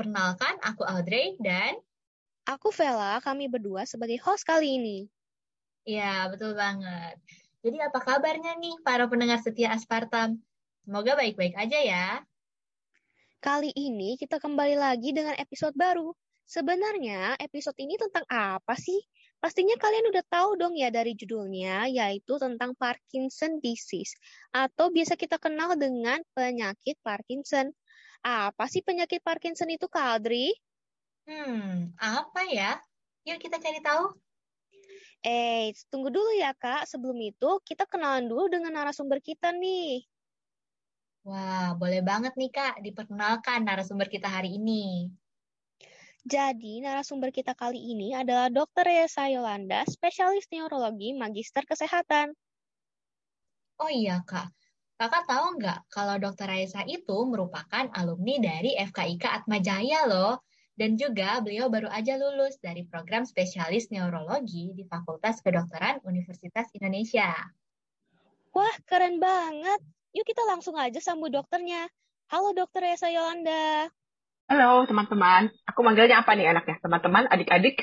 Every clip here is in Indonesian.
Perkenalkan, aku Audrey dan Aku Vela, kami berdua sebagai host kali ini. Ya, betul banget. Jadi apa kabarnya nih para pendengar setia Aspartam? Semoga baik-baik aja ya. Kali ini kita kembali lagi dengan episode baru. Sebenarnya episode ini tentang apa sih? Pastinya kalian udah tahu dong ya dari judulnya, yaitu tentang Parkinson disease atau biasa kita kenal dengan penyakit Parkinson. Apa sih penyakit Parkinson itu, Kak Audrey? Hmm, apa ya? Yuk kita cari tahu. Eh, tunggu dulu ya Kak. Sebelum itu, kita kenalan dulu dengan narasumber kita nih. Wah, boleh banget nih Kak, diperkenalkan narasumber kita hari ini. Jadi, narasumber kita kali ini adalah Dr. Yesa Yolanda, spesialis neurologi, magister kesehatan. Oh iya Kak, Kakak tahu nggak kalau Dr. Raisa itu merupakan alumni dari FKIK Atmajaya loh. Dan juga beliau baru aja lulus dari program spesialis neurologi di Fakultas Kedokteran Universitas Indonesia. Wah, keren banget. Yuk kita langsung aja sambut dokternya. Halo dokter Esa Yolanda. Halo teman-teman. Aku manggilnya apa nih anaknya? Teman-teman, adik-adik?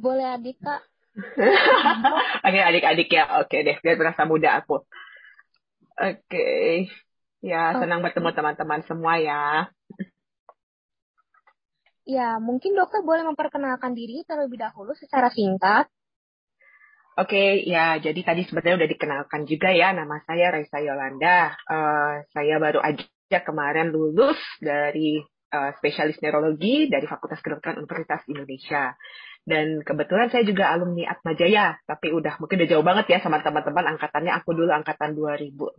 Boleh adik, Kak. Oke, adik-adik ya. Oke deh, biar berasa muda aku. Oke. Ya, senang bertemu teman-teman semua ya. Ya, mungkin dokter boleh memperkenalkan diri terlebih dahulu secara singkat. Oke, ya jadi tadi sebenarnya udah dikenalkan juga ya, nama saya Raisa Yolanda. Uh, saya baru aja kemarin lulus dari uh, spesialis neurologi dari Fakultas Kedokteran Universitas Indonesia. Dan kebetulan saya juga alumni Atma Jaya, tapi udah mungkin udah jauh banget ya sama teman-teman angkatannya. Aku dulu angkatan 2006.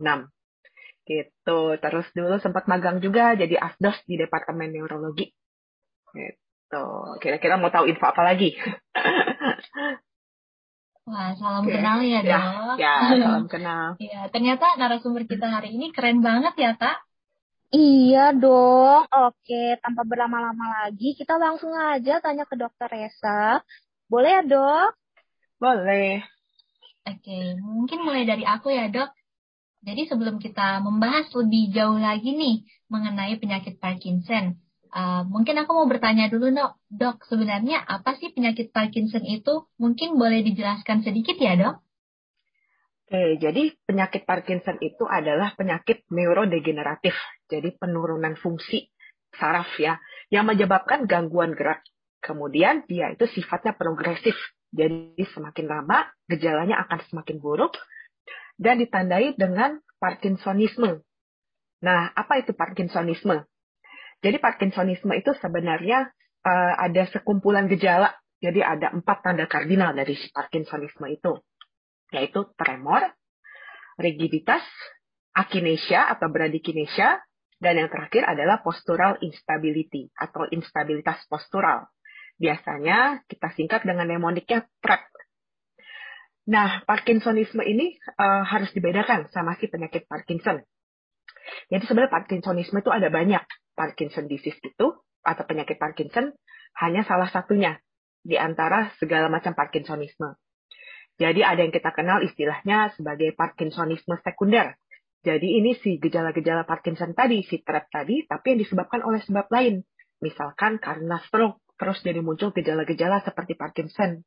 Gitu. Terus dulu sempat magang juga jadi asdos di Departemen Neurologi. Gitu. Kira-kira mau tahu info apa lagi? Wah, salam okay. kenal ya, ya dok. Ya, salam kenal. ya, ternyata narasumber kita hari ini keren banget ya, Kak. Iya dong. Oke, tanpa berlama-lama lagi, kita langsung aja tanya ke dokter Resa. Boleh ya, dok? Boleh. Oke, mungkin mulai dari aku ya, dok. Jadi sebelum kita membahas lebih jauh lagi nih mengenai penyakit Parkinson, Uh, mungkin aku mau bertanya dulu, dok. Dok, sebenarnya apa sih penyakit Parkinson itu? Mungkin boleh dijelaskan sedikit ya, dok? Oke, jadi penyakit Parkinson itu adalah penyakit neurodegeneratif, jadi penurunan fungsi saraf ya, yang menyebabkan gangguan gerak. Kemudian dia itu sifatnya progresif, jadi semakin lama gejalanya akan semakin buruk dan ditandai dengan Parkinsonisme. Nah, apa itu Parkinsonisme? Jadi Parkinsonisme itu sebenarnya uh, ada sekumpulan gejala. Jadi ada empat tanda kardinal dari Parkinsonisme itu, yaitu tremor, rigiditas, akinesia atau bradikinesia, dan yang terakhir adalah postural instability atau instabilitas postural. Biasanya kita singkat dengan mnemoniknya PrEP. Nah, Parkinsonisme ini uh, harus dibedakan sama si penyakit Parkinson. Jadi sebenarnya Parkinsonisme itu ada banyak. Parkinson disease itu atau penyakit Parkinson hanya salah satunya di antara segala macam Parkinsonisme. Jadi ada yang kita kenal istilahnya sebagai Parkinsonisme sekunder. Jadi ini si gejala-gejala Parkinson tadi, si TREP tadi, tapi yang disebabkan oleh sebab lain. Misalkan karena stroke, terus jadi muncul gejala-gejala seperti Parkinson.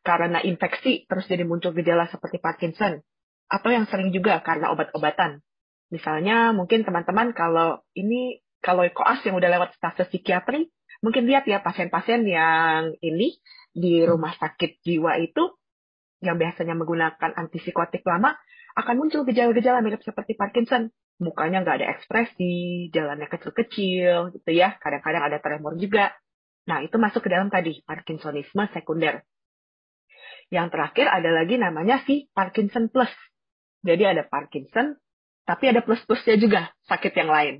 Karena infeksi, terus jadi muncul gejala seperti Parkinson. Atau yang sering juga karena obat-obatan. Misalnya mungkin teman-teman kalau ini kalau koas yang udah lewat stase psikiatri, mungkin lihat ya pasien-pasien yang ini di rumah sakit jiwa itu yang biasanya menggunakan antipsikotik lama akan muncul gejala-gejala mirip seperti Parkinson. Mukanya nggak ada ekspresi, jalannya kecil-kecil, gitu ya. Kadang-kadang ada tremor juga. Nah, itu masuk ke dalam tadi, Parkinsonisme sekunder. Yang terakhir ada lagi namanya si Parkinson Plus. Jadi ada Parkinson, tapi ada plus-plusnya juga, sakit yang lain.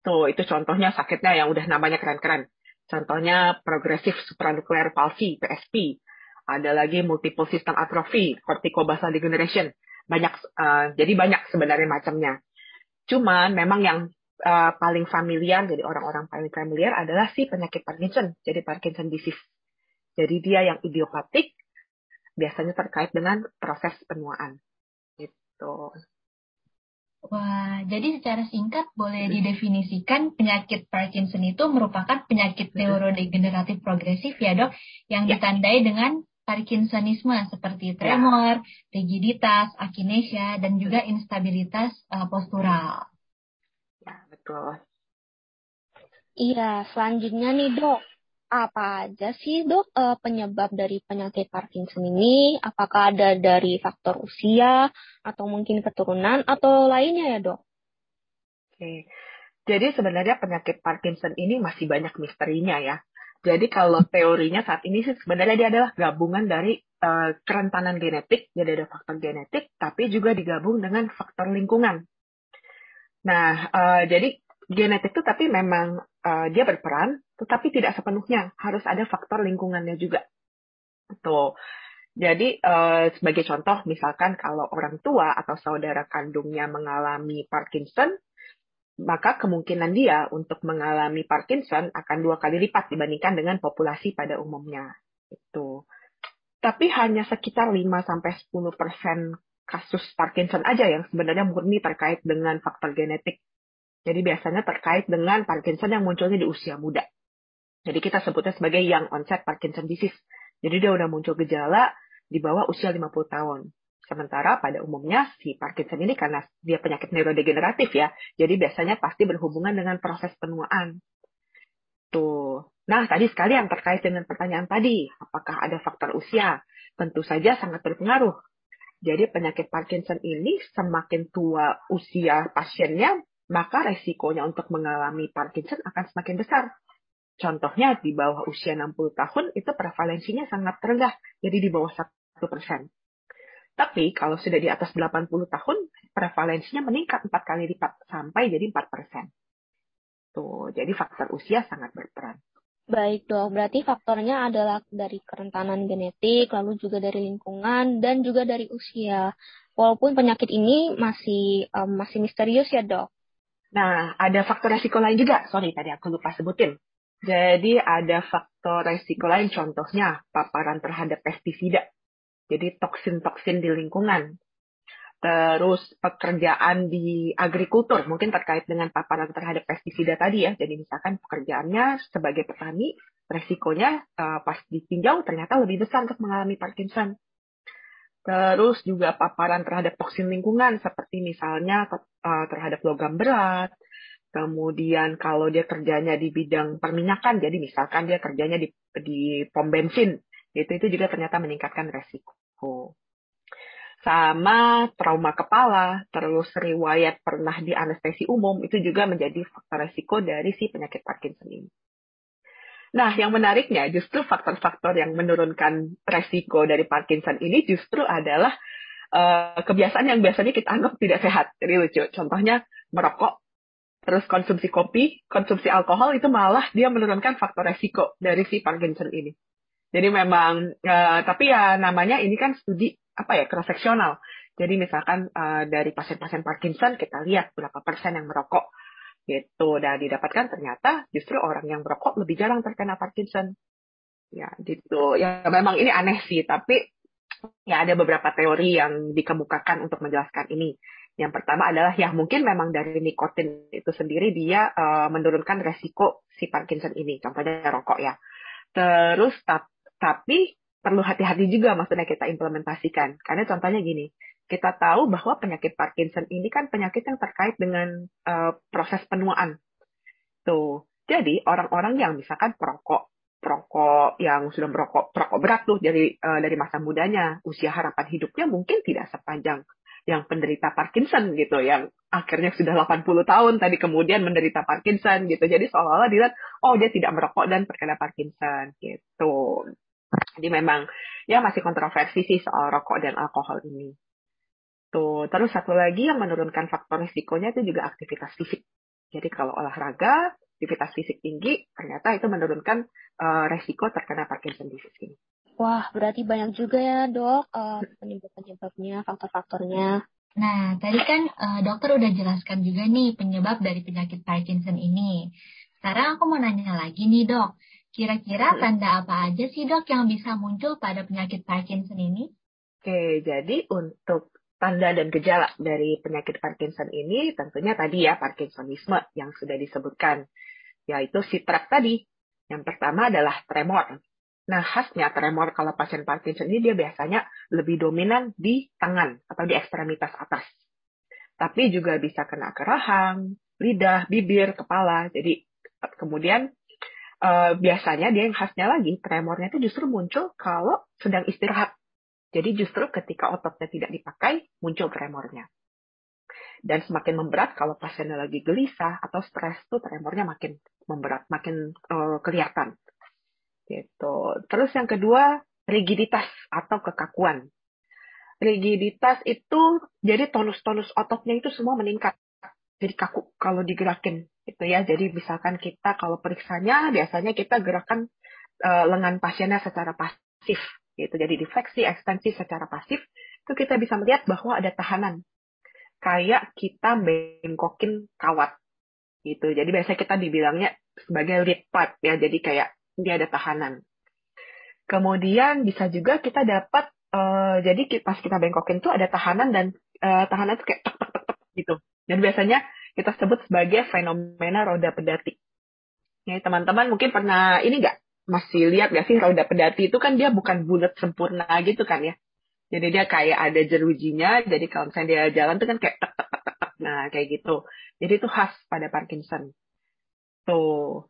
Tuh, itu contohnya sakitnya yang udah namanya keren-keren. Contohnya progressive supranuclear palsy, PSP. Ada lagi multiple system atrophy, corticobasal degeneration. Banyak, uh, jadi banyak sebenarnya macamnya. Cuman memang yang uh, paling familiar, jadi orang-orang paling familiar adalah si penyakit Parkinson, jadi Parkinson disease. Jadi dia yang idiopatik, biasanya terkait dengan proses penuaan. Gitu. Wah, jadi secara singkat boleh didefinisikan penyakit Parkinson itu merupakan penyakit neurodegeneratif progresif ya dok, yang ya. ditandai dengan Parkinsonisme seperti ya. tremor, rigiditas, akinesia, dan juga instabilitas uh, postural. Ya, betul. Iya, selanjutnya nih dok, apa aja sih dok uh, penyebab dari penyakit Parkinson ini? Apakah ada dari faktor usia atau mungkin keturunan atau lainnya ya dok? Oke, jadi sebenarnya penyakit Parkinson ini masih banyak misterinya ya. Jadi kalau teorinya saat ini sih sebenarnya dia adalah gabungan dari uh, kerentanan genetik, jadi ada faktor genetik, tapi juga digabung dengan faktor lingkungan. Nah, uh, jadi genetik itu tapi memang uh, dia berperan, tetapi tidak sepenuhnya harus ada faktor lingkungannya juga. Tuh. Jadi uh, sebagai contoh, misalkan kalau orang tua atau saudara kandungnya mengalami Parkinson, maka kemungkinan dia untuk mengalami Parkinson akan dua kali lipat dibandingkan dengan populasi pada umumnya. Itu. Tapi hanya sekitar 5 sampai 10 persen kasus Parkinson aja yang sebenarnya murni terkait dengan faktor genetik. Jadi biasanya terkait dengan Parkinson yang munculnya di usia muda. Jadi kita sebutnya sebagai young onset Parkinson disease. Jadi dia udah muncul gejala di bawah usia 50 tahun. Sementara pada umumnya si Parkinson ini karena dia penyakit neurodegeneratif ya, jadi biasanya pasti berhubungan dengan proses penuaan. Tuh. Nah, tadi sekali yang terkait dengan pertanyaan tadi, apakah ada faktor usia? Tentu saja sangat berpengaruh. Jadi penyakit Parkinson ini semakin tua usia pasiennya, maka resikonya untuk mengalami Parkinson akan semakin besar. Contohnya di bawah usia 60 tahun itu prevalensinya sangat rendah, jadi di bawah 1 persen. Tapi kalau sudah di atas 80 tahun, prevalensinya meningkat 4 kali lipat sampai jadi 4 persen. Tuh, jadi faktor usia sangat berperan. Baik dok, berarti faktornya adalah dari kerentanan genetik, lalu juga dari lingkungan, dan juga dari usia. Walaupun penyakit ini masih um, masih misterius ya dok. Nah, ada faktor resiko lain juga. Sorry, tadi aku lupa sebutin. Jadi ada faktor resiko lain, contohnya paparan terhadap pestisida jadi toksin-toksin di lingkungan. Terus pekerjaan di agrikultur, mungkin terkait dengan paparan terhadap pestisida tadi ya. Jadi misalkan pekerjaannya sebagai petani, resikonya uh, pas ditinjau ternyata lebih besar untuk mengalami Parkinson. Terus juga paparan terhadap toksin lingkungan, seperti misalnya uh, terhadap logam berat, kemudian kalau dia kerjanya di bidang perminyakan, jadi misalkan dia kerjanya di, di pom bensin, itu itu juga ternyata meningkatkan resiko. Sama trauma kepala, terus riwayat pernah di anestesi umum, itu juga menjadi faktor resiko dari si penyakit Parkinson ini. Nah, yang menariknya justru faktor-faktor yang menurunkan resiko dari Parkinson ini justru adalah uh, kebiasaan yang biasanya kita anggap tidak sehat. Jadi lucu. Contohnya merokok, terus konsumsi kopi, konsumsi alkohol itu malah dia menurunkan faktor resiko dari si Parkinson ini. Jadi memang, uh, tapi ya namanya ini kan studi apa ya cross seksional. Jadi misalkan uh, dari pasien-pasien Parkinson kita lihat berapa persen yang merokok gitu dan didapatkan ternyata justru orang yang merokok lebih jarang terkena Parkinson. Ya gitu. Ya memang ini aneh sih, tapi ya ada beberapa teori yang dikemukakan untuk menjelaskan ini. Yang pertama adalah ya mungkin memang dari nikotin itu sendiri dia uh, menurunkan resiko si Parkinson ini, contohnya rokok ya. Terus tapi perlu hati-hati juga maksudnya kita implementasikan. Karena contohnya gini, kita tahu bahwa penyakit Parkinson ini kan penyakit yang terkait dengan uh, proses penuaan. Tuh. Jadi orang-orang yang misalkan perokok, perokok yang sudah merokok perokok berat tuh dari uh, dari masa mudanya, usia harapan hidupnya mungkin tidak sepanjang yang penderita Parkinson gitu yang akhirnya sudah 80 tahun tadi kemudian menderita Parkinson gitu. Jadi seolah-olah dilihat oh dia tidak merokok dan terkena Parkinson gitu. Jadi memang ya masih kontroversi sih soal rokok dan alkohol ini. Tuh, terus satu lagi yang menurunkan faktor risikonya itu juga aktivitas fisik. Jadi kalau olahraga, aktivitas fisik tinggi, ternyata itu menurunkan uh, resiko terkena Parkinson disease ini. Wah, berarti banyak juga ya dok uh, penyebab-penyebabnya, faktor-faktornya. Nah, tadi kan uh, dokter udah jelaskan juga nih penyebab dari penyakit Parkinson ini. Sekarang aku mau nanya lagi nih dok, Kira-kira tanda apa aja sih dok yang bisa muncul pada penyakit Parkinson ini? Oke, jadi untuk tanda dan gejala dari penyakit Parkinson ini tentunya tadi ya Parkinsonisme yang sudah disebutkan, yaitu si track tadi. Yang pertama adalah tremor. Nah, khasnya tremor kalau pasien Parkinson ini dia biasanya lebih dominan di tangan atau di ekstremitas atas. Tapi juga bisa kena ke rahang, lidah, bibir, kepala. Jadi kemudian uh, biasanya dia yang khasnya lagi, tremornya itu justru muncul kalau sedang istirahat. Jadi justru ketika ototnya tidak dipakai, muncul tremornya. Dan semakin memberat kalau pasiennya lagi gelisah atau stres tuh tremornya makin memberat, makin uh, kelihatan. Gitu. Terus yang kedua, rigiditas atau kekakuan. Rigiditas itu jadi tonus-tonus ototnya itu semua meningkat. Jadi kaku kalau digerakin gitu ya. Jadi misalkan kita kalau periksanya biasanya kita gerakan uh, lengan pasiennya secara pasif gitu. Jadi difleksi, ekstensi secara pasif itu kita bisa melihat bahwa ada tahanan. Kayak kita bengkokin kawat gitu. Jadi biasanya kita dibilangnya sebagai lead part ya. Jadi kayak dia ada tahanan. Kemudian bisa juga kita dapat uh, jadi pas kita bengkokin tuh ada tahanan dan uh, tahanan itu kayak tek tek tek tek gitu. Dan biasanya kita sebut sebagai fenomena roda pedati. Ya, teman-teman mungkin pernah ini nggak masih lihat nggak sih roda pedati itu kan dia bukan bulat sempurna gitu kan ya. Jadi dia kayak ada jerujinya, jadi kalau misalnya dia jalan tuh kan kayak tek tek tek tek. Nah, kayak gitu. Jadi itu khas pada Parkinson. Tuh.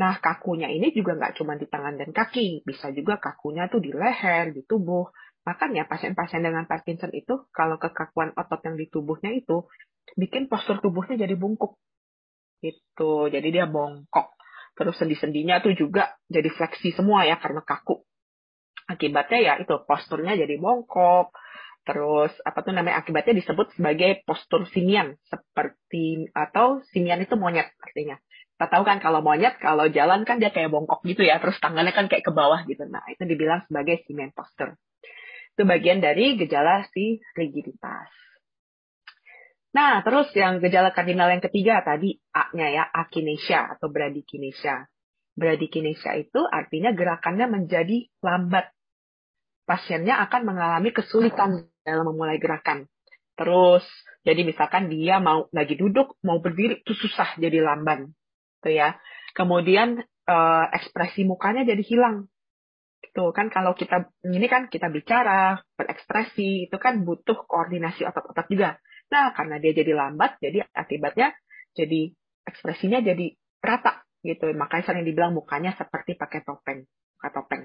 Nah, kakunya ini juga nggak cuma di tangan dan kaki, bisa juga kakunya tuh di leher, di tubuh. Makanya pasien-pasien dengan Parkinson itu, kalau kekakuan otot yang di tubuhnya itu, bikin postur tubuhnya jadi bungkuk. Gitu, jadi dia bongkok. Terus sendi-sendinya tuh juga jadi fleksi semua ya, karena kaku. Akibatnya ya itu, posturnya jadi bongkok, Terus apa tuh namanya akibatnya disebut sebagai postur simian seperti atau simian itu monyet artinya. Kita tahu kan kalau monyet, kalau jalan kan dia kayak bongkok gitu ya, terus tangannya kan kayak ke bawah gitu. Nah, itu dibilang sebagai simian posture. Itu bagian dari gejala si rigiditas. Nah, terus yang gejala kardinal yang ketiga tadi A-nya ya, akinesia atau bradykinesia. Bradykinesia itu artinya gerakannya menjadi lambat. Pasiennya akan mengalami kesulitan dalam memulai gerakan. Terus, jadi misalkan dia mau lagi duduk, mau berdiri, itu susah jadi lamban gitu ya. Kemudian uh, ekspresi mukanya jadi hilang. Gitu kan kalau kita ini kan kita bicara, berekspresi itu kan butuh koordinasi otot-otot juga. Nah, karena dia jadi lambat, jadi akibatnya jadi ekspresinya jadi rata gitu. Makanya sering dibilang mukanya seperti pakai topeng, pakai topeng.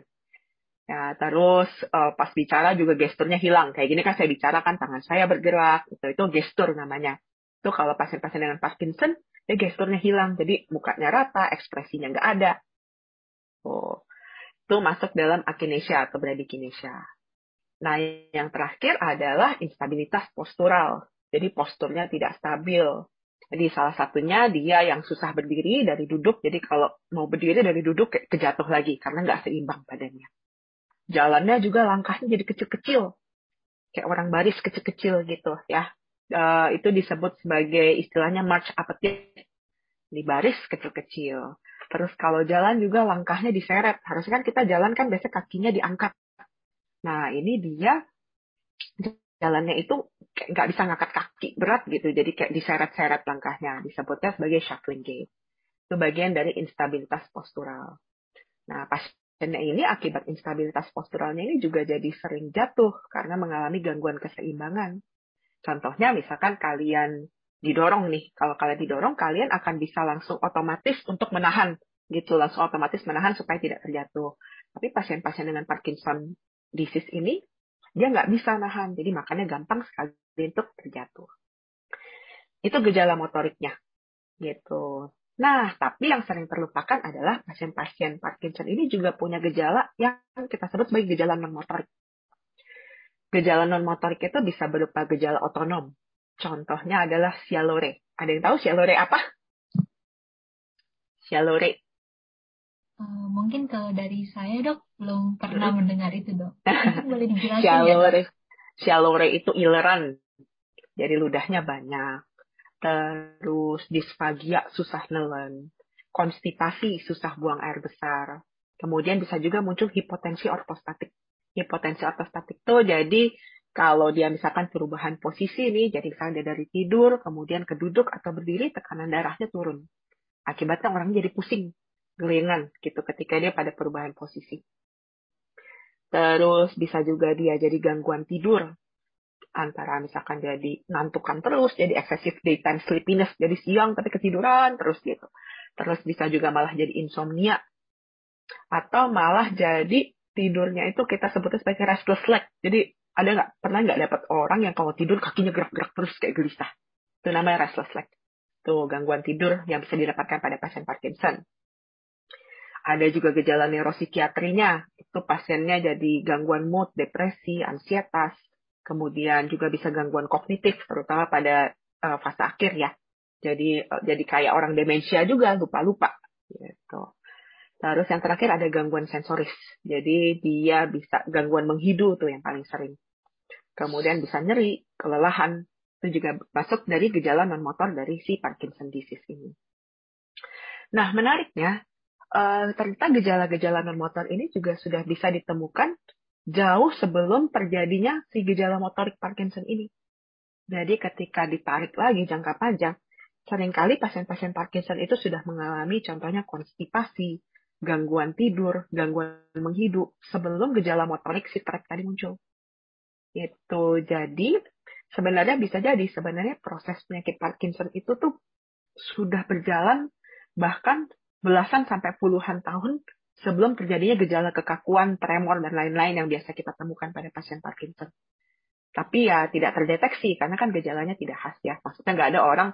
Ya, terus uh, pas bicara juga gesturnya hilang. Kayak gini kan saya bicara kan tangan saya bergerak, gitu. itu gestur namanya. Itu kalau pasien-pasien dengan Parkinson ya gesturnya hilang, jadi mukanya rata, ekspresinya nggak ada. Oh, itu masuk dalam akinesia atau bradykinesia. Nah, yang terakhir adalah instabilitas postural. Jadi posturnya tidak stabil. Jadi salah satunya dia yang susah berdiri dari duduk. Jadi kalau mau berdiri dari duduk kejatuh lagi karena nggak seimbang badannya. Jalannya juga langkahnya jadi kecil-kecil. Kayak orang baris kecil-kecil gitu ya uh, itu disebut sebagai istilahnya march appetit di baris kecil-kecil. Terus kalau jalan juga langkahnya diseret. Harusnya kan kita jalan kan biasanya kakinya diangkat. Nah ini dia jalannya itu nggak bisa ngangkat kaki berat gitu. Jadi kayak diseret-seret langkahnya. Disebutnya sebagai shuffling gait. Itu bagian dari instabilitas postural. Nah pasiennya ini akibat instabilitas posturalnya ini juga jadi sering jatuh karena mengalami gangguan keseimbangan. Contohnya misalkan kalian didorong nih. Kalau kalian didorong, kalian akan bisa langsung otomatis untuk menahan gitu, langsung otomatis menahan supaya tidak terjatuh. Tapi pasien-pasien dengan Parkinson disease ini dia nggak bisa nahan, jadi makanya gampang sekali untuk terjatuh. Itu gejala motoriknya, gitu. Nah, tapi yang sering terlupakan adalah pasien-pasien Parkinson ini juga punya gejala yang kita sebut sebagai gejala non motorik. Gejala non-motorik itu bisa berupa gejala otonom. Contohnya adalah sialore. Ada yang tahu sialore apa? Sialore. Uh, mungkin kalau dari saya dok belum pernah hmm. mendengar itu dok. boleh dijelaskan sialore. Ya, sialore itu ileran. Jadi ludahnya banyak. Terus disfagia susah nelen. Konstipasi susah buang air besar. Kemudian bisa juga muncul hipotensi ortostatik hipotensi ortostatik tuh jadi Kalau dia misalkan perubahan posisi nih, jadi misalnya dia dari tidur, kemudian ke duduk atau berdiri, tekanan darahnya turun. Akibatnya orang jadi pusing, gelengan gitu ketika dia pada perubahan posisi. Terus bisa juga dia jadi gangguan tidur, antara misalkan jadi ngantukan terus, jadi excessive daytime sleepiness, jadi siang tapi ketiduran terus gitu. Terus bisa juga malah jadi insomnia, atau malah jadi tidurnya itu kita sebutnya sebagai restless leg. Jadi ada nggak? Pernah nggak dapat orang yang kalau tidur kakinya gerak-gerak terus kayak gelisah? Itu namanya restless leg. Itu gangguan tidur yang bisa didapatkan pada pasien Parkinson. Ada juga gejala neuropsikiatrinya. Itu pasiennya jadi gangguan mood depresi ansietas. Kemudian juga bisa gangguan kognitif terutama pada uh, fase akhir ya. Jadi uh, jadi kayak orang demensia juga lupa-lupa. Gitu Terus yang terakhir ada gangguan sensoris. Jadi dia bisa gangguan menghidu tuh yang paling sering. Kemudian bisa nyeri, kelelahan. Itu juga masuk dari gejala non-motor dari si Parkinson disease ini. Nah, menariknya, uh, ternyata gejala-gejala non-motor ini juga sudah bisa ditemukan jauh sebelum terjadinya si gejala motorik Parkinson ini. Jadi ketika ditarik lagi jangka panjang, sering kali pasien-pasien Parkinson itu sudah mengalami contohnya konstipasi, gangguan tidur, gangguan menghidup sebelum gejala motorik si trek tadi muncul. Itu jadi sebenarnya bisa jadi sebenarnya proses penyakit Parkinson itu tuh sudah berjalan bahkan belasan sampai puluhan tahun sebelum terjadinya gejala kekakuan, tremor dan lain-lain yang biasa kita temukan pada pasien Parkinson. Tapi ya tidak terdeteksi karena kan gejalanya tidak khas ya. Maksudnya nggak ada orang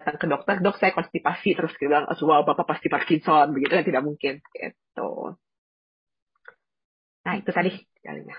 datang ke dokter, dok saya konstipasi terus bilang, wow bapak pasti Parkinson, begitu kan tidak mungkin. Gitu. Nah itu tadi sekalinya.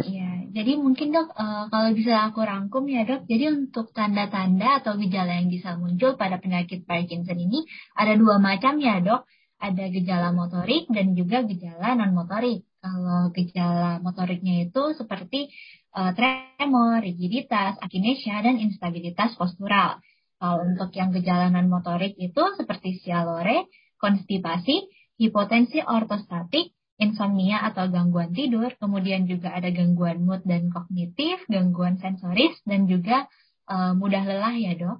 Iya, jadi mungkin dok, uh, kalau bisa aku rangkum ya dok, jadi untuk tanda-tanda atau gejala yang bisa muncul pada penyakit Parkinson ini ada dua macam ya dok, ada gejala motorik dan juga gejala non-motorik. Kalau gejala motoriknya itu seperti uh, tremor, rigiditas, akinesia, dan instabilitas postural. Kalau untuk yang gejala non-motorik itu seperti sialore, konstipasi, hipotensi ortostatik, insomnia atau gangguan tidur, kemudian juga ada gangguan mood dan kognitif, gangguan sensoris, dan juga uh, mudah lelah ya dok?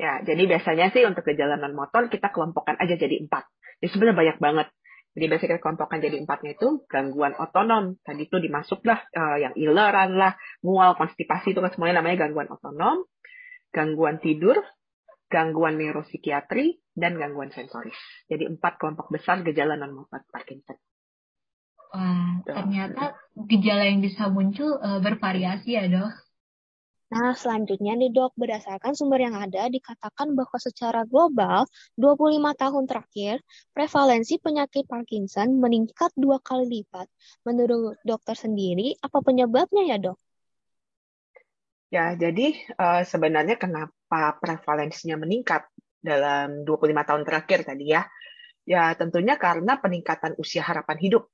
Ya, jadi biasanya sih untuk gejala non-motor kita kelompokkan aja jadi empat. Jadi sebenarnya banyak banget. Jadi biasanya kita kelompokkan jadi empatnya itu gangguan otonom. Tadi itu dimasuklah uh, yang ileran lah, mual, konstipasi itu kan semuanya namanya gangguan otonom gangguan tidur, gangguan neuropsikiatri, dan gangguan sensoris. Jadi empat kelompok besar gejala non-motor Parkinson. Wah, ternyata gejala yang bisa muncul uh, bervariasi ya dok. Nah, selanjutnya nih dok, berdasarkan sumber yang ada dikatakan bahwa secara global 25 tahun terakhir prevalensi penyakit Parkinson meningkat dua kali lipat. Menurut dokter sendiri, apa penyebabnya ya dok? Ya, jadi uh, sebenarnya kenapa prevalensinya meningkat dalam 25 tahun terakhir tadi ya? Ya, tentunya karena peningkatan usia harapan hidup.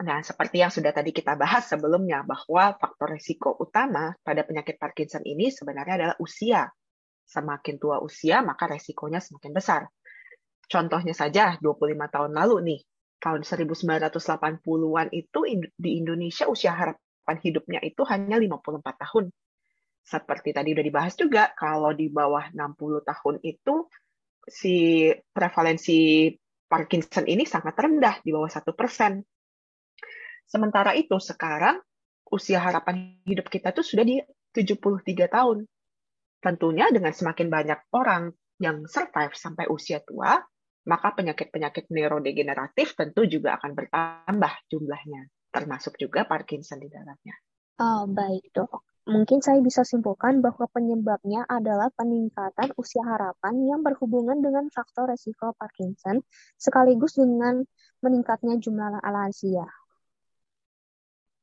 Nah, seperti yang sudah tadi kita bahas sebelumnya, bahwa faktor risiko utama pada penyakit Parkinson ini sebenarnya adalah usia. Semakin tua usia, maka resikonya semakin besar. Contohnya saja, 25 tahun lalu nih, tahun 1980-an itu di Indonesia usia harapan hidupnya itu hanya 54 tahun seperti tadi udah dibahas juga, kalau di bawah 60 tahun itu si prevalensi Parkinson ini sangat rendah, di bawah satu persen. Sementara itu sekarang usia harapan hidup kita itu sudah di 73 tahun. Tentunya dengan semakin banyak orang yang survive sampai usia tua, maka penyakit-penyakit neurodegeneratif tentu juga akan bertambah jumlahnya, termasuk juga Parkinson di dalamnya. Oh, baik dok. Mungkin saya bisa simpulkan bahwa penyebabnya adalah peningkatan usia harapan yang berhubungan dengan faktor resiko Parkinson sekaligus dengan meningkatnya jumlah lansia.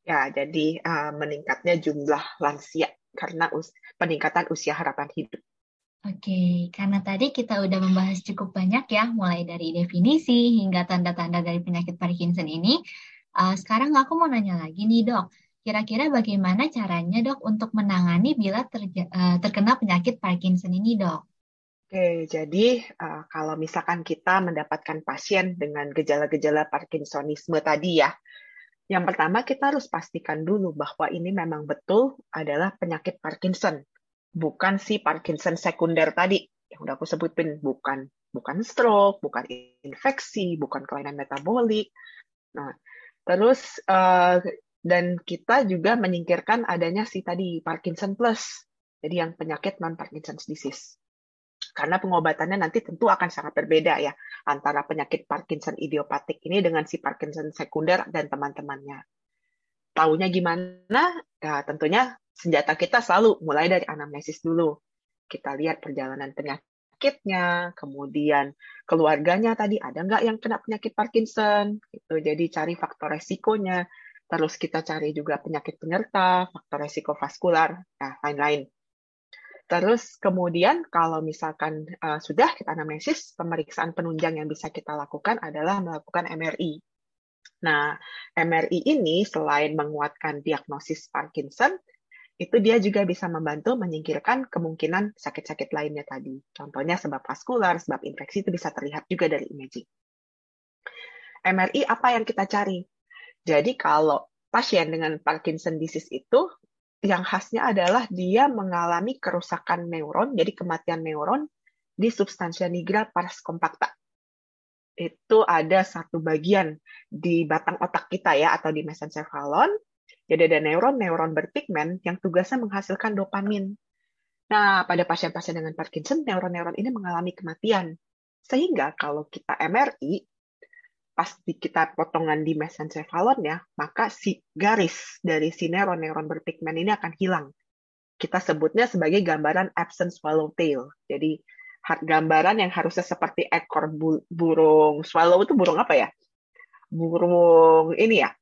Ya, jadi uh, meningkatnya jumlah lansia karena us peningkatan usia harapan hidup. Oke, karena tadi kita udah membahas cukup banyak ya, mulai dari definisi hingga tanda-tanda dari penyakit Parkinson ini. Uh, sekarang aku mau nanya lagi nih dok, Kira-kira bagaimana caranya dok untuk menangani bila uh, terkena penyakit Parkinson ini dok? Oke, jadi uh, kalau misalkan kita mendapatkan pasien dengan gejala-gejala Parkinsonisme tadi ya, Yang pertama kita harus pastikan dulu bahwa ini memang betul adalah penyakit Parkinson, bukan si Parkinson sekunder tadi yang udah aku sebutin, bukan bukan stroke, bukan infeksi, bukan kelainan metabolik. Nah, terus uh, dan kita juga menyingkirkan adanya si tadi Parkinson plus, jadi yang penyakit non Parkinson's disease. Karena pengobatannya nanti tentu akan sangat berbeda ya antara penyakit Parkinson idiopatik ini dengan si Parkinson sekunder dan teman-temannya. Taunya gimana? Ya, tentunya senjata kita selalu mulai dari anamnesis dulu. Kita lihat perjalanan penyakitnya, kemudian keluarganya tadi ada nggak yang kena penyakit Parkinson, gitu. Jadi cari faktor resikonya, terus kita cari juga penyakit penyerta, faktor resiko vaskular, nah lain-lain. Terus kemudian kalau misalkan uh, sudah kita anamnesis, pemeriksaan penunjang yang bisa kita lakukan adalah melakukan MRI. Nah, MRI ini selain menguatkan diagnosis Parkinson, itu dia juga bisa membantu menyingkirkan kemungkinan sakit-sakit lainnya tadi. Contohnya sebab vaskular, sebab infeksi itu bisa terlihat juga dari imaging. MRI apa yang kita cari? Jadi kalau pasien dengan Parkinson disease itu yang khasnya adalah dia mengalami kerusakan neuron, jadi kematian neuron di substansia nigra pars compacta. Itu ada satu bagian di batang otak kita ya, atau di mesencephalon. Jadi ada neuron-neuron berpigmen yang tugasnya menghasilkan dopamin. Nah, pada pasien-pasien dengan Parkinson, neuron-neuron ini mengalami kematian. Sehingga kalau kita MRI, pas di kita potongan di mesencephalon ya, maka si garis dari si neuron-neuron berpigmen ini akan hilang. Kita sebutnya sebagai gambaran absent swallowtail. Jadi gambaran yang harusnya seperti ekor burung swallow itu burung apa ya? Burung ini ya,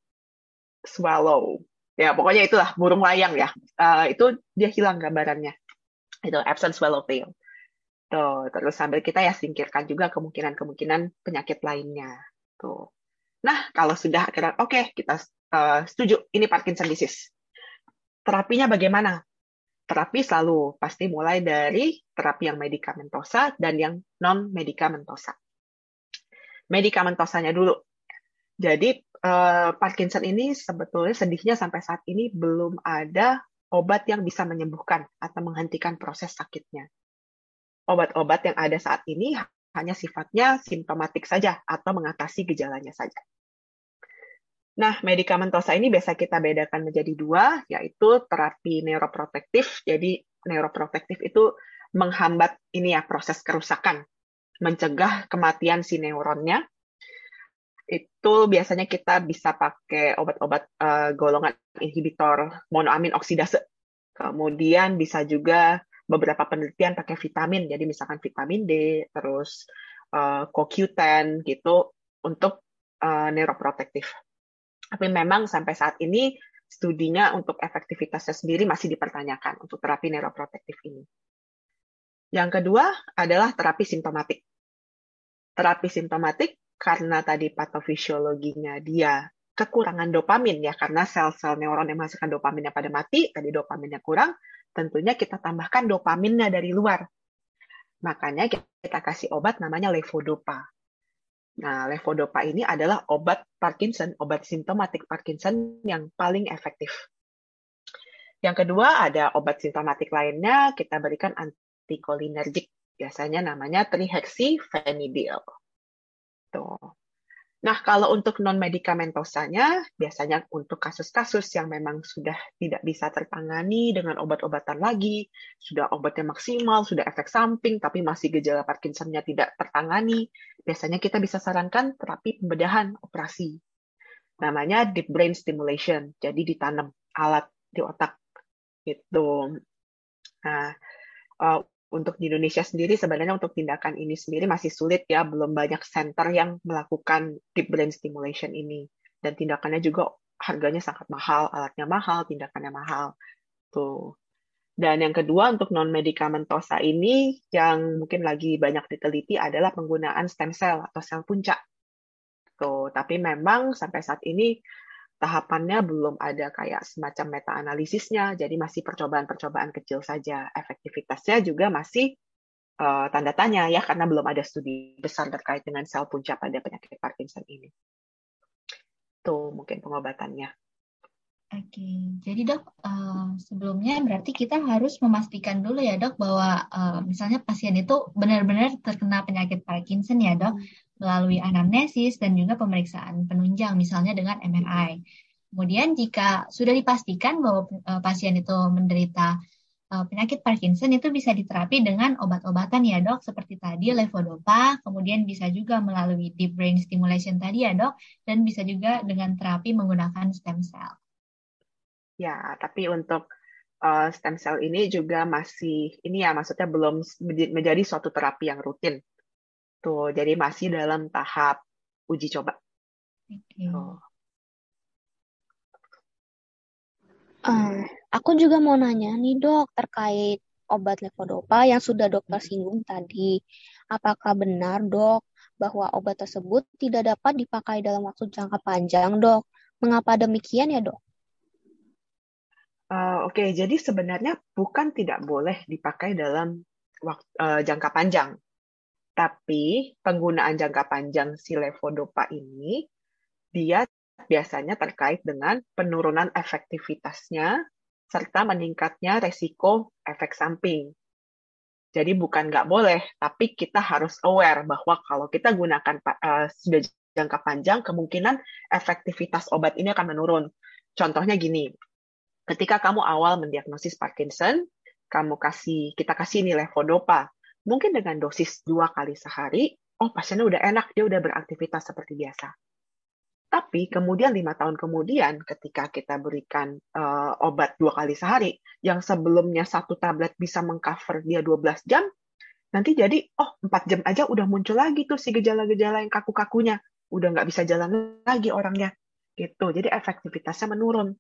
swallow. Ya pokoknya itulah burung layang ya. Uh, itu dia hilang gambarannya. Itu absent swallowtail. Tuh, terus sambil kita ya singkirkan juga kemungkinan-kemungkinan penyakit lainnya. Tuh. Nah, kalau sudah akhirnya oke, okay, kita uh, setuju ini Parkinson disease. Terapinya bagaimana? Terapi selalu pasti mulai dari terapi yang medikamentosa dan yang non medikamentosa. Medikamentosanya dulu. Jadi uh, Parkinson ini sebetulnya sedihnya sampai saat ini belum ada obat yang bisa menyembuhkan atau menghentikan proses sakitnya. Obat-obat yang ada saat ini hanya sifatnya simptomatik saja atau mengatasi gejalanya saja. Nah, medikamentosa ini biasa kita bedakan menjadi dua, yaitu terapi neuroprotektif. Jadi, neuroprotektif itu menghambat ini ya proses kerusakan, mencegah kematian si neuronnya. Itu biasanya kita bisa pakai obat-obat uh, golongan inhibitor monoamin oksidase. Kemudian bisa juga beberapa penelitian pakai vitamin, jadi misalkan vitamin D, terus uh, CoQ10 gitu untuk uh, neuroprotektif. Tapi memang sampai saat ini studinya untuk efektivitasnya sendiri masih dipertanyakan untuk terapi neuroprotektif ini. Yang kedua adalah terapi simptomatik. Terapi simptomatik karena tadi patofisiologinya dia kekurangan dopamin ya karena sel-sel neuron yang menghasilkan dopaminnya pada mati, tadi dopaminnya kurang, tentunya kita tambahkan dopaminnya dari luar. Makanya kita kasih obat namanya levodopa. Nah, levodopa ini adalah obat Parkinson, obat simptomatik Parkinson yang paling efektif. Yang kedua, ada obat simptomatik lainnya, kita berikan antikolinergik. Biasanya namanya trihexyphenidyl. Tuh. Nah, kalau untuk non-medikamentosanya, biasanya untuk kasus-kasus yang memang sudah tidak bisa tertangani dengan obat-obatan lagi, sudah obatnya maksimal, sudah efek samping, tapi masih gejala Parkinsonnya tidak tertangani, biasanya kita bisa sarankan terapi pembedahan operasi. Namanya deep brain stimulation, jadi ditanam alat di otak. Itu. Nah, eh, untuk di Indonesia sendiri sebenarnya untuk tindakan ini sendiri masih sulit ya, belum banyak center yang melakukan deep brain stimulation ini. Dan tindakannya juga harganya sangat mahal, alatnya mahal, tindakannya mahal. Tuh. Dan yang kedua untuk non medikamentosa ini yang mungkin lagi banyak diteliti adalah penggunaan stem cell atau sel puncak. Tuh, tapi memang sampai saat ini tahapannya belum ada kayak semacam meta-analisisnya, jadi masih percobaan-percobaan kecil saja. Efektivitasnya juga masih uh, tanda tanya ya, karena belum ada studi besar terkait dengan sel puncak pada penyakit Parkinson ini. Itu mungkin pengobatannya. Oke, jadi dok, uh, sebelumnya berarti kita harus memastikan dulu ya dok bahwa uh, misalnya pasien itu benar-benar terkena penyakit Parkinson ya dok, melalui anamnesis dan juga pemeriksaan penunjang misalnya dengan MRI. Kemudian jika sudah dipastikan bahwa uh, pasien itu menderita uh, penyakit Parkinson itu bisa diterapi dengan obat-obatan ya dok, seperti tadi levodopa, kemudian bisa juga melalui deep brain stimulation tadi ya dok, dan bisa juga dengan terapi menggunakan stem cell. Ya, tapi untuk uh, stem cell ini juga masih ini ya maksudnya belum menjadi suatu terapi yang rutin. Tuh, jadi masih dalam tahap uji coba. Okay. Uh, aku juga mau nanya nih dok terkait obat levodopa yang sudah dokter singgung tadi. Apakah benar dok bahwa obat tersebut tidak dapat dipakai dalam waktu jangka panjang dok? Mengapa demikian ya dok? Uh, Oke, okay. jadi sebenarnya bukan tidak boleh dipakai dalam waktu, uh, jangka panjang, tapi penggunaan jangka panjang si levodopa ini dia biasanya terkait dengan penurunan efektivitasnya serta meningkatnya resiko efek samping. Jadi bukan nggak boleh, tapi kita harus aware bahwa kalau kita gunakan uh, sudah jangka panjang, kemungkinan efektivitas obat ini akan menurun. Contohnya gini, ketika kamu awal mendiagnosis Parkinson, kamu kasih kita kasih nilai levodopa, mungkin dengan dosis dua kali sehari, oh pasiennya udah enak, dia udah beraktivitas seperti biasa. Tapi kemudian lima tahun kemudian, ketika kita berikan uh, obat dua kali sehari, yang sebelumnya satu tablet bisa mengcover dia 12 jam, nanti jadi, oh empat jam aja udah muncul lagi tuh si gejala-gejala yang kaku-kakunya. Udah nggak bisa jalan lagi orangnya. Gitu. Jadi efektivitasnya menurun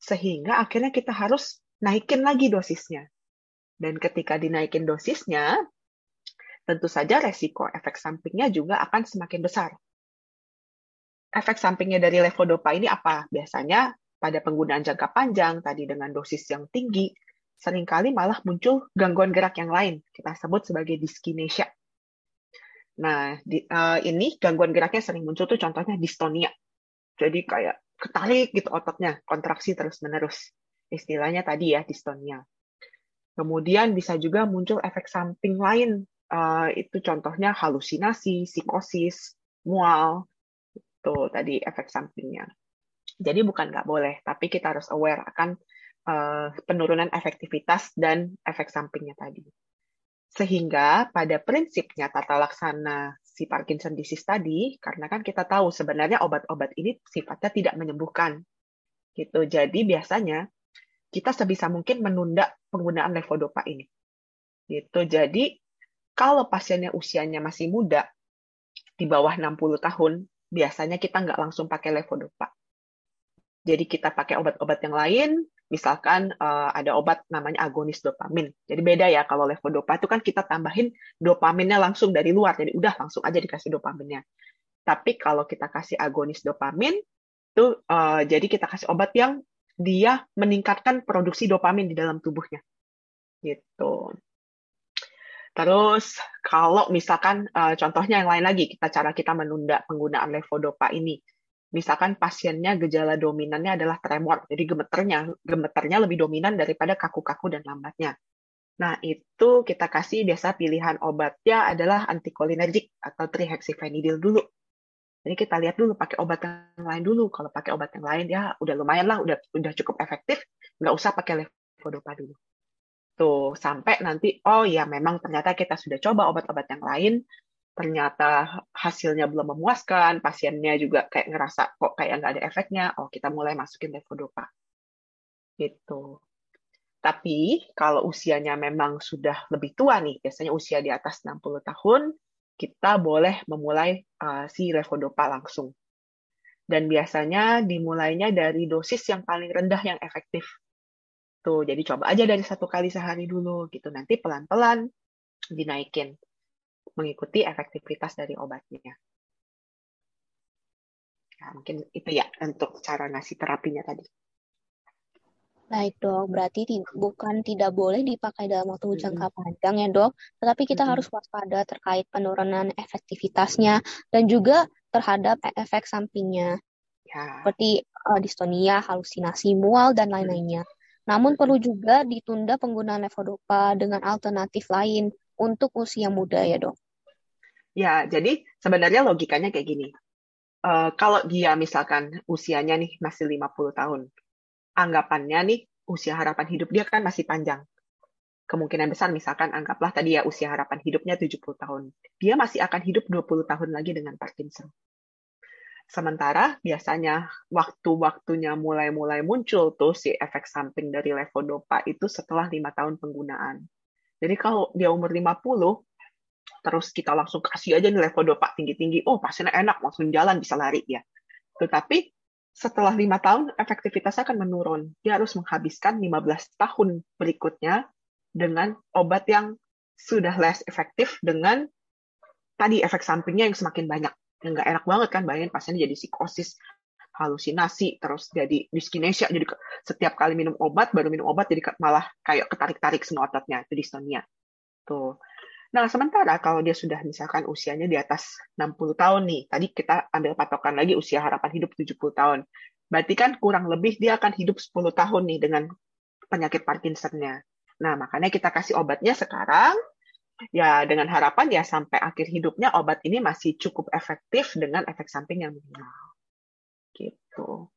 sehingga akhirnya kita harus naikin lagi dosisnya. Dan ketika dinaikin dosisnya, tentu saja resiko efek sampingnya juga akan semakin besar. Efek sampingnya dari levodopa ini apa? Biasanya pada penggunaan jangka panjang, tadi dengan dosis yang tinggi, sering kali malah muncul gangguan gerak yang lain. Kita sebut sebagai dyskinesia. Nah, di, uh, ini gangguan geraknya sering muncul tuh contohnya distonia. Jadi kayak ketarik gitu ototnya, kontraksi terus-menerus. Istilahnya tadi ya, distonia. Kemudian bisa juga muncul efek samping lain. Uh, itu contohnya halusinasi, psikosis, mual. Itu tadi efek sampingnya. Jadi bukan nggak boleh, tapi kita harus aware akan uh, penurunan efektivitas dan efek sampingnya tadi. Sehingga pada prinsipnya tata laksana si Parkinson disease tadi, karena kan kita tahu sebenarnya obat-obat ini sifatnya tidak menyembuhkan. Gitu. Jadi biasanya kita sebisa mungkin menunda penggunaan levodopa ini. Gitu. Jadi kalau pasiennya usianya masih muda, di bawah 60 tahun, biasanya kita nggak langsung pakai levodopa. Jadi kita pakai obat-obat yang lain, misalkan uh, ada obat namanya agonis dopamin. Jadi beda ya kalau levodopa itu kan kita tambahin dopaminnya langsung dari luar, jadi udah langsung aja dikasih dopaminnya. Tapi kalau kita kasih agonis dopamin itu uh, jadi kita kasih obat yang dia meningkatkan produksi dopamin di dalam tubuhnya. Gitu. Terus kalau misalkan uh, contohnya yang lain lagi, kita cara kita menunda penggunaan levodopa ini misalkan pasiennya gejala dominannya adalah tremor, jadi gemeternya gemeternya lebih dominan daripada kaku-kaku dan lambatnya. Nah, itu kita kasih biasa pilihan obatnya adalah antikolinergik atau trihexyphenidyl dulu. Jadi kita lihat dulu pakai obat yang lain dulu. Kalau pakai obat yang lain ya udah lumayan lah, udah udah cukup efektif, nggak usah pakai levodopa dulu. Tuh, sampai nanti oh ya memang ternyata kita sudah coba obat-obat yang lain, ternyata hasilnya belum memuaskan, pasiennya juga kayak ngerasa kok kayak nggak ada efeknya, oh kita mulai masukin levodopa. Gitu. Tapi kalau usianya memang sudah lebih tua nih, biasanya usia di atas 60 tahun, kita boleh memulai uh, si levodopa langsung. Dan biasanya dimulainya dari dosis yang paling rendah yang efektif. Tuh, jadi coba aja dari satu kali sehari dulu gitu. Nanti pelan-pelan dinaikin mengikuti efektivitas dari obatnya. Nah, mungkin itu ya untuk cara ngasih terapinya tadi. Baik dok, berarti bukan tidak boleh dipakai dalam waktu jangka panjang ya dok, tetapi kita hmm. harus waspada terkait penurunan efektivitasnya dan juga terhadap efek sampingnya. ya. seperti uh, distonia, halusinasi, mual, dan lain-lainnya. Namun perlu juga ditunda penggunaan levodopa dengan alternatif lain untuk usia muda ya dok. Ya, jadi sebenarnya logikanya kayak gini. Uh, kalau dia misalkan usianya nih masih 50 tahun, anggapannya nih usia harapan hidup dia kan masih panjang. Kemungkinan besar misalkan anggaplah tadi ya usia harapan hidupnya 70 tahun. Dia masih akan hidup 20 tahun lagi dengan Parkinson. Sementara biasanya waktu-waktunya mulai-mulai muncul tuh si efek samping dari levodopa itu setelah lima tahun penggunaan. Jadi kalau dia umur 50, terus kita langsung kasih aja nih levodopa tinggi-tinggi, oh pasiennya enak, langsung jalan bisa lari ya. Tetapi setelah lima tahun efektivitasnya akan menurun. Dia harus menghabiskan 15 tahun berikutnya dengan obat yang sudah less efektif dengan tadi efek sampingnya yang semakin banyak. Nggak enak banget kan, bayangin pasiennya jadi psikosis, halusinasi, terus jadi dyskinesia, jadi setiap kali minum obat, baru minum obat, jadi malah kayak ketarik-tarik semua ototnya, itu dystonia. Tuh. Nah, sementara kalau dia sudah misalkan usianya di atas 60 tahun nih, tadi kita ambil patokan lagi usia harapan hidup 70 tahun. Berarti kan kurang lebih dia akan hidup 10 tahun nih dengan penyakit Parkinson-nya. Nah, makanya kita kasih obatnya sekarang, ya dengan harapan ya sampai akhir hidupnya obat ini masih cukup efektif dengan efek samping yang minimal. Gitu.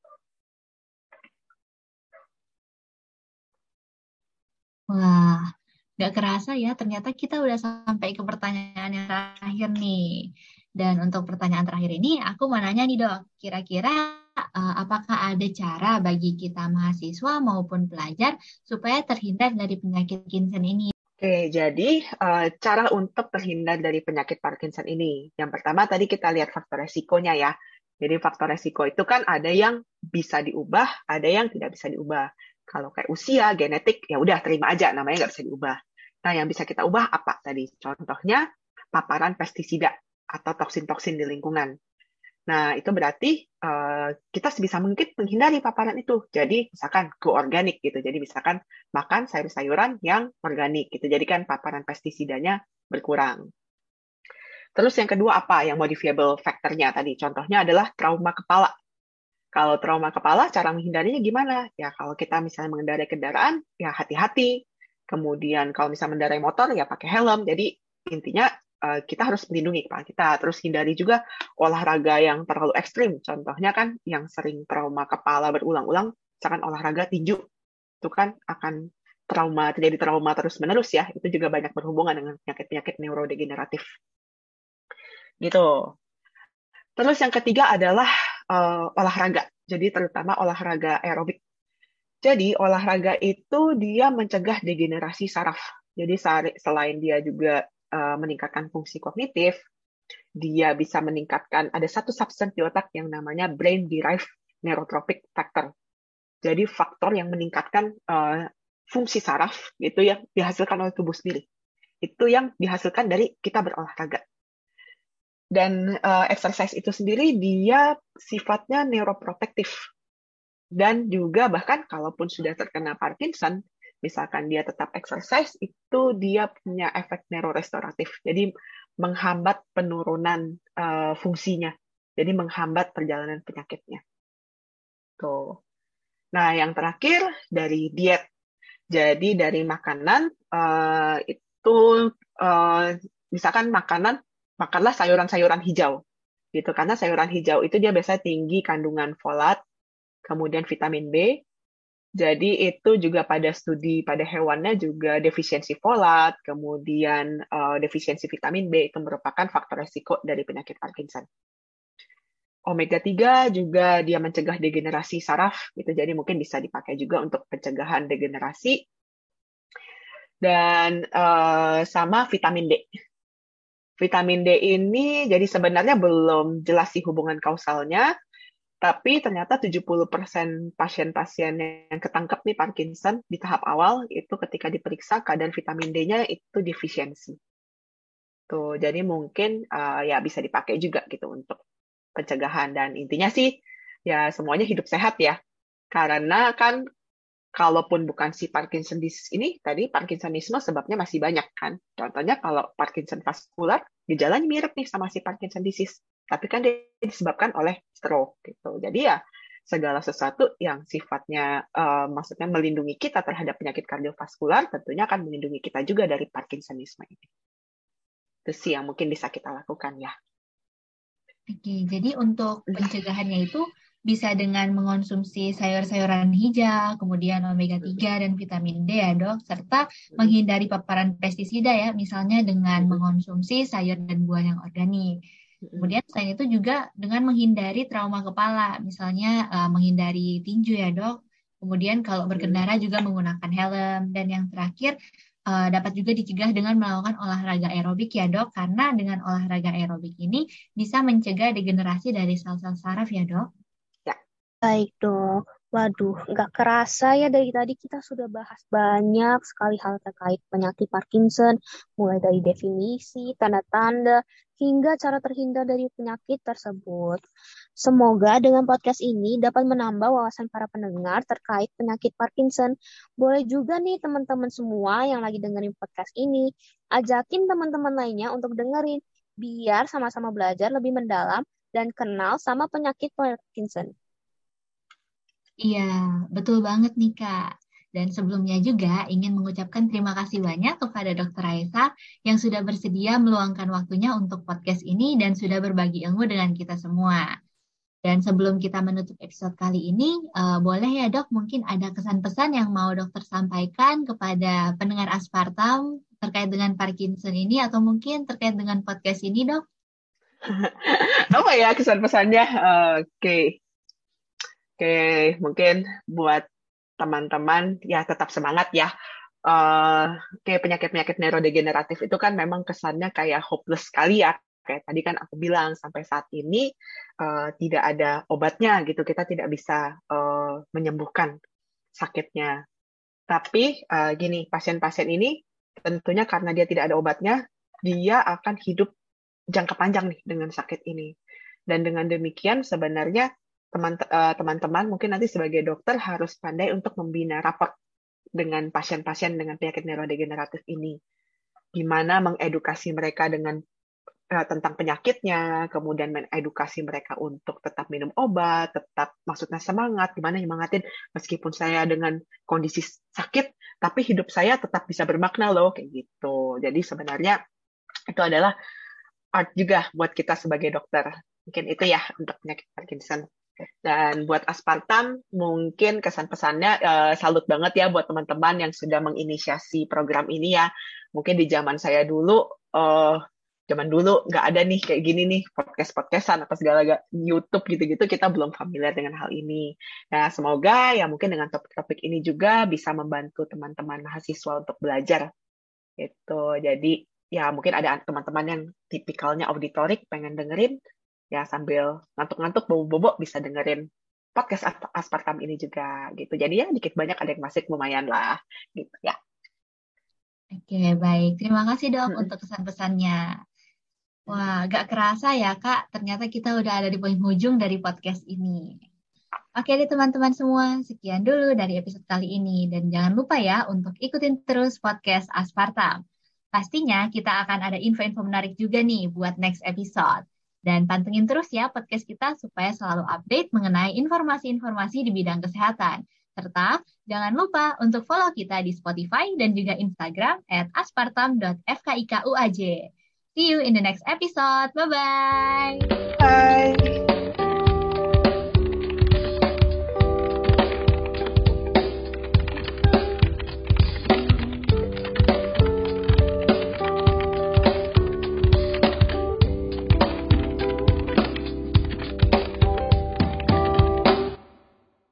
Wah, Gak kerasa ya, ternyata kita udah sampai ke pertanyaan yang terakhir nih. Dan untuk pertanyaan terakhir ini, aku mau nanya nih dok, kira-kira uh, apakah ada cara bagi kita mahasiswa maupun pelajar supaya terhindar dari penyakit Parkinson ini? Oke, jadi uh, cara untuk terhindar dari penyakit Parkinson ini. Yang pertama tadi kita lihat faktor resikonya ya. Jadi faktor resiko itu kan ada yang bisa diubah, ada yang tidak bisa diubah. Kalau kayak usia, genetik, ya udah terima aja, namanya nggak bisa diubah. Nah, yang bisa kita ubah apa tadi? Contohnya paparan pestisida atau toksin-toksin di lingkungan. Nah, itu berarti uh, kita sebisa mungkin menghindari paparan itu. Jadi, misalkan go organik gitu. Jadi, misalkan makan sayur-sayuran yang organik gitu. Jadi kan paparan pestisidanya berkurang. Terus yang kedua apa yang modifiable factor-nya tadi? Contohnya adalah trauma kepala. Kalau trauma kepala, cara menghindarinya gimana? Ya, kalau kita misalnya mengendarai kendaraan, ya hati-hati. Kemudian kalau misalnya mendarai motor ya pakai helm. Jadi intinya uh, kita harus melindungi kepala kita. Terus hindari juga olahraga yang terlalu ekstrim. Contohnya kan yang sering trauma kepala berulang-ulang, misalkan olahraga tinju, itu kan akan trauma terjadi trauma terus menerus ya. Itu juga banyak berhubungan dengan penyakit-penyakit neurodegeneratif. Gitu. Terus yang ketiga adalah uh, olahraga. Jadi terutama olahraga aerobik jadi olahraga itu dia mencegah degenerasi saraf. Jadi selain dia juga uh, meningkatkan fungsi kognitif, dia bisa meningkatkan ada satu substance di otak yang namanya brain derived neurotrophic factor. Jadi faktor yang meningkatkan uh, fungsi saraf itu yang dihasilkan oleh tubuh sendiri. Itu yang dihasilkan dari kita berolahraga. Dan uh, exercise itu sendiri dia sifatnya neuroprotektif dan juga bahkan kalaupun sudah terkena Parkinson, misalkan dia tetap exercise, itu dia punya efek neurorestoratif. Jadi menghambat penurunan uh, fungsinya. Jadi menghambat perjalanan penyakitnya. Tuh. Nah, yang terakhir dari diet. Jadi dari makanan uh, itu uh, misalkan makanan makanlah sayuran-sayuran hijau gitu karena sayuran hijau itu dia biasanya tinggi kandungan folat kemudian vitamin B. Jadi itu juga pada studi pada hewannya juga defisiensi folat, kemudian uh, defisiensi vitamin B itu merupakan faktor resiko dari penyakit Parkinson. Omega 3 juga dia mencegah degenerasi saraf, gitu. jadi mungkin bisa dipakai juga untuk pencegahan degenerasi. Dan uh, sama vitamin D. Vitamin D ini jadi sebenarnya belum jelas sih hubungan kausalnya, tapi ternyata 70% pasien-pasien yang ketangkep nih Parkinson di tahap awal itu ketika diperiksa keadaan vitamin D-nya itu defisiensi. Tuh, jadi mungkin uh, ya bisa dipakai juga gitu untuk pencegahan dan intinya sih ya semuanya hidup sehat ya. Karena kan kalaupun bukan si Parkinson disease ini tadi Parkinsonisme sebabnya masih banyak kan. Contohnya kalau Parkinson vaskular gejalanya mirip nih sama si Parkinson disease tapi kan dia disebabkan oleh stroke gitu. Jadi ya segala sesuatu yang sifatnya uh, maksudnya melindungi kita terhadap penyakit kardiovaskular tentunya akan melindungi kita juga dari Parkinsonisme ini. Itu sih yang mungkin bisa kita lakukan ya. Oke, jadi untuk pencegahannya itu bisa dengan mengonsumsi sayur-sayuran hijau, kemudian omega 3 dan vitamin D ya dok, serta menghindari paparan pestisida ya, misalnya dengan mengonsumsi sayur dan buah yang organik. Kemudian selain itu juga dengan menghindari trauma kepala, misalnya uh, menghindari tinju ya dok. Kemudian kalau berkendara juga menggunakan helm dan yang terakhir uh, dapat juga dicegah dengan melakukan olahraga aerobik ya dok, karena dengan olahraga aerobik ini bisa mencegah degenerasi dari sel-sel saraf ya dok. Ya. Baik dok. Waduh, nggak kerasa ya dari tadi kita sudah bahas banyak sekali hal terkait penyakit Parkinson, mulai dari definisi, tanda-tanda, hingga cara terhindar dari penyakit tersebut. Semoga dengan podcast ini dapat menambah wawasan para pendengar terkait penyakit Parkinson. Boleh juga nih teman-teman semua yang lagi dengerin podcast ini, ajakin teman-teman lainnya untuk dengerin, biar sama-sama belajar lebih mendalam dan kenal sama penyakit Parkinson. Iya, betul banget nih Kak. Dan sebelumnya juga ingin mengucapkan terima kasih banyak kepada Dr. Raisa yang sudah bersedia meluangkan waktunya untuk podcast ini dan sudah berbagi ilmu dengan kita semua. Dan sebelum kita menutup episode kali ini, uh, boleh ya dok mungkin ada kesan-pesan yang mau dokter sampaikan kepada pendengar Aspartam terkait dengan Parkinson ini atau mungkin terkait dengan podcast ini dok? Apa ya kesan-pesannya? Uh, Oke, okay. Oke, mungkin buat teman-teman ya tetap semangat ya. Uh, kayak penyakit-penyakit neurodegeneratif itu kan memang kesannya kayak hopeless sekali ya. Kayak tadi kan aku bilang sampai saat ini uh, tidak ada obatnya gitu. Kita tidak bisa uh, menyembuhkan sakitnya. Tapi uh, gini, pasien-pasien ini tentunya karena dia tidak ada obatnya, dia akan hidup jangka panjang nih dengan sakit ini. Dan dengan demikian sebenarnya Eh, teman-teman mungkin nanti sebagai dokter harus pandai untuk membina raport dengan pasien-pasien dengan penyakit neurodegeneratif ini. Gimana mengedukasi mereka dengan uh, tentang penyakitnya, kemudian mengedukasi mereka untuk tetap minum obat, tetap maksudnya semangat, gimana nyemangatin meskipun saya dengan kondisi sakit, tapi hidup saya tetap bisa bermakna loh, kayak gitu. Jadi sebenarnya itu adalah art juga buat kita sebagai dokter. Mungkin itu ya untuk penyakit Parkinson. Dan buat Aspartam, mungkin kesan-pesannya uh, salut banget ya buat teman-teman yang sudah menginisiasi program ini ya. Mungkin di zaman saya dulu, uh, zaman dulu nggak ada nih kayak gini nih podcast-podcastan atau segala YouTube gitu-gitu kita belum familiar dengan hal ini. Nah semoga ya mungkin dengan topik-topik ini juga bisa membantu teman-teman mahasiswa untuk belajar. Itu jadi ya mungkin ada teman-teman yang tipikalnya auditorik pengen dengerin ya sambil ngantuk-ngantuk bobo-bobo bisa dengerin podcast aspartam ini juga gitu. Jadi ya dikit banyak ada yang masih lumayan lah gitu ya. Oke, baik. Terima kasih dok hmm. untuk kesan-pesannya. Wah, gak kerasa ya kak, ternyata kita udah ada di poin ujung dari podcast ini. Oke deh teman-teman semua, sekian dulu dari episode kali ini. Dan jangan lupa ya untuk ikutin terus podcast Aspartam. Pastinya kita akan ada info-info menarik juga nih buat next episode. Dan pantengin terus ya podcast kita supaya selalu update mengenai informasi-informasi di bidang kesehatan. Serta jangan lupa untuk follow kita di Spotify dan juga Instagram at aspartam.fkikuaj. See you in the next episode. Bye-bye. Bye.